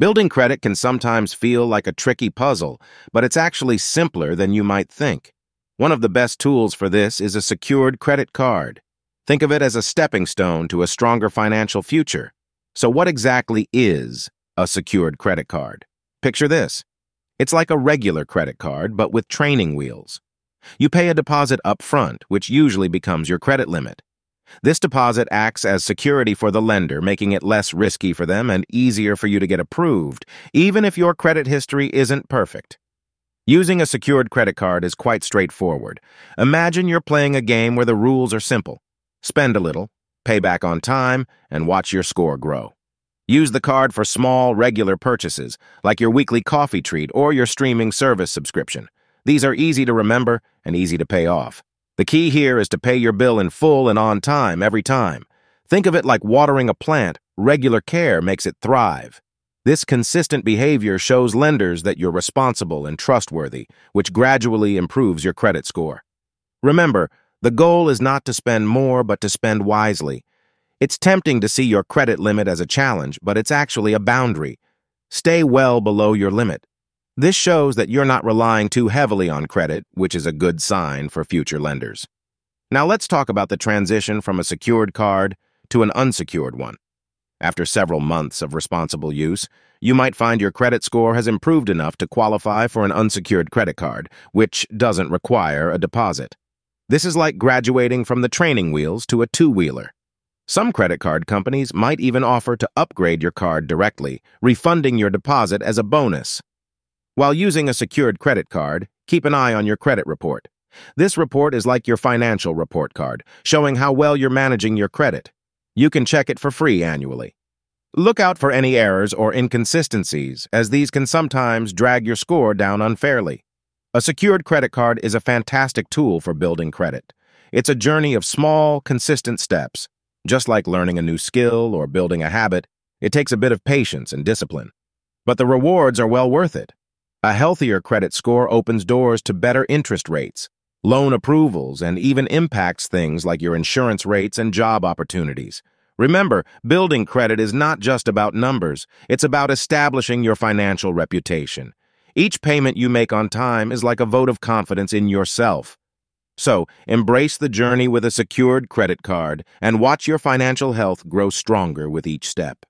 Building credit can sometimes feel like a tricky puzzle, but it's actually simpler than you might think. One of the best tools for this is a secured credit card. Think of it as a stepping stone to a stronger financial future. So what exactly is a secured credit card? Picture this. It's like a regular credit card, but with training wheels. You pay a deposit up front, which usually becomes your credit limit. This deposit acts as security for the lender, making it less risky for them and easier for you to get approved, even if your credit history isn't perfect. Using a secured credit card is quite straightforward. Imagine you're playing a game where the rules are simple. Spend a little, pay back on time, and watch your score grow. Use the card for small, regular purchases, like your weekly coffee treat or your streaming service subscription. These are easy to remember and easy to pay off. The key here is to pay your bill in full and on time every time. Think of it like watering a plant. Regular care makes it thrive. This consistent behavior shows lenders that you're responsible and trustworthy, which gradually improves your credit score. Remember, the goal is not to spend more, but to spend wisely. It's tempting to see your credit limit as a challenge, but it's actually a boundary. Stay well below your limit. This shows that you're not relying too heavily on credit, which is a good sign for future lenders. Now let's talk about the transition from a secured card to an unsecured one. After several months of responsible use, you might find your credit score has improved enough to qualify for an unsecured credit card, which doesn't require a deposit. This is like graduating from the training wheels to a two-wheeler. Some credit card companies might even offer to upgrade your card directly, refunding your deposit as a bonus. While using a secured credit card, keep an eye on your credit report. This report is like your financial report card, showing how well you're managing your credit. You can check it for free annually. Look out for any errors or inconsistencies, as these can sometimes drag your score down unfairly. A secured credit card is a fantastic tool for building credit. It's a journey of small, consistent steps. Just like learning a new skill or building a habit, it takes a bit of patience and discipline. But the rewards are well worth it. A healthier credit score opens doors to better interest rates, loan approvals, and even impacts things like your insurance rates and job opportunities. Remember, building credit is not just about numbers, it's about establishing your financial reputation. Each payment you make on time is like a vote of confidence in yourself. So, embrace the journey with a secured credit card and watch your financial health grow stronger with each step.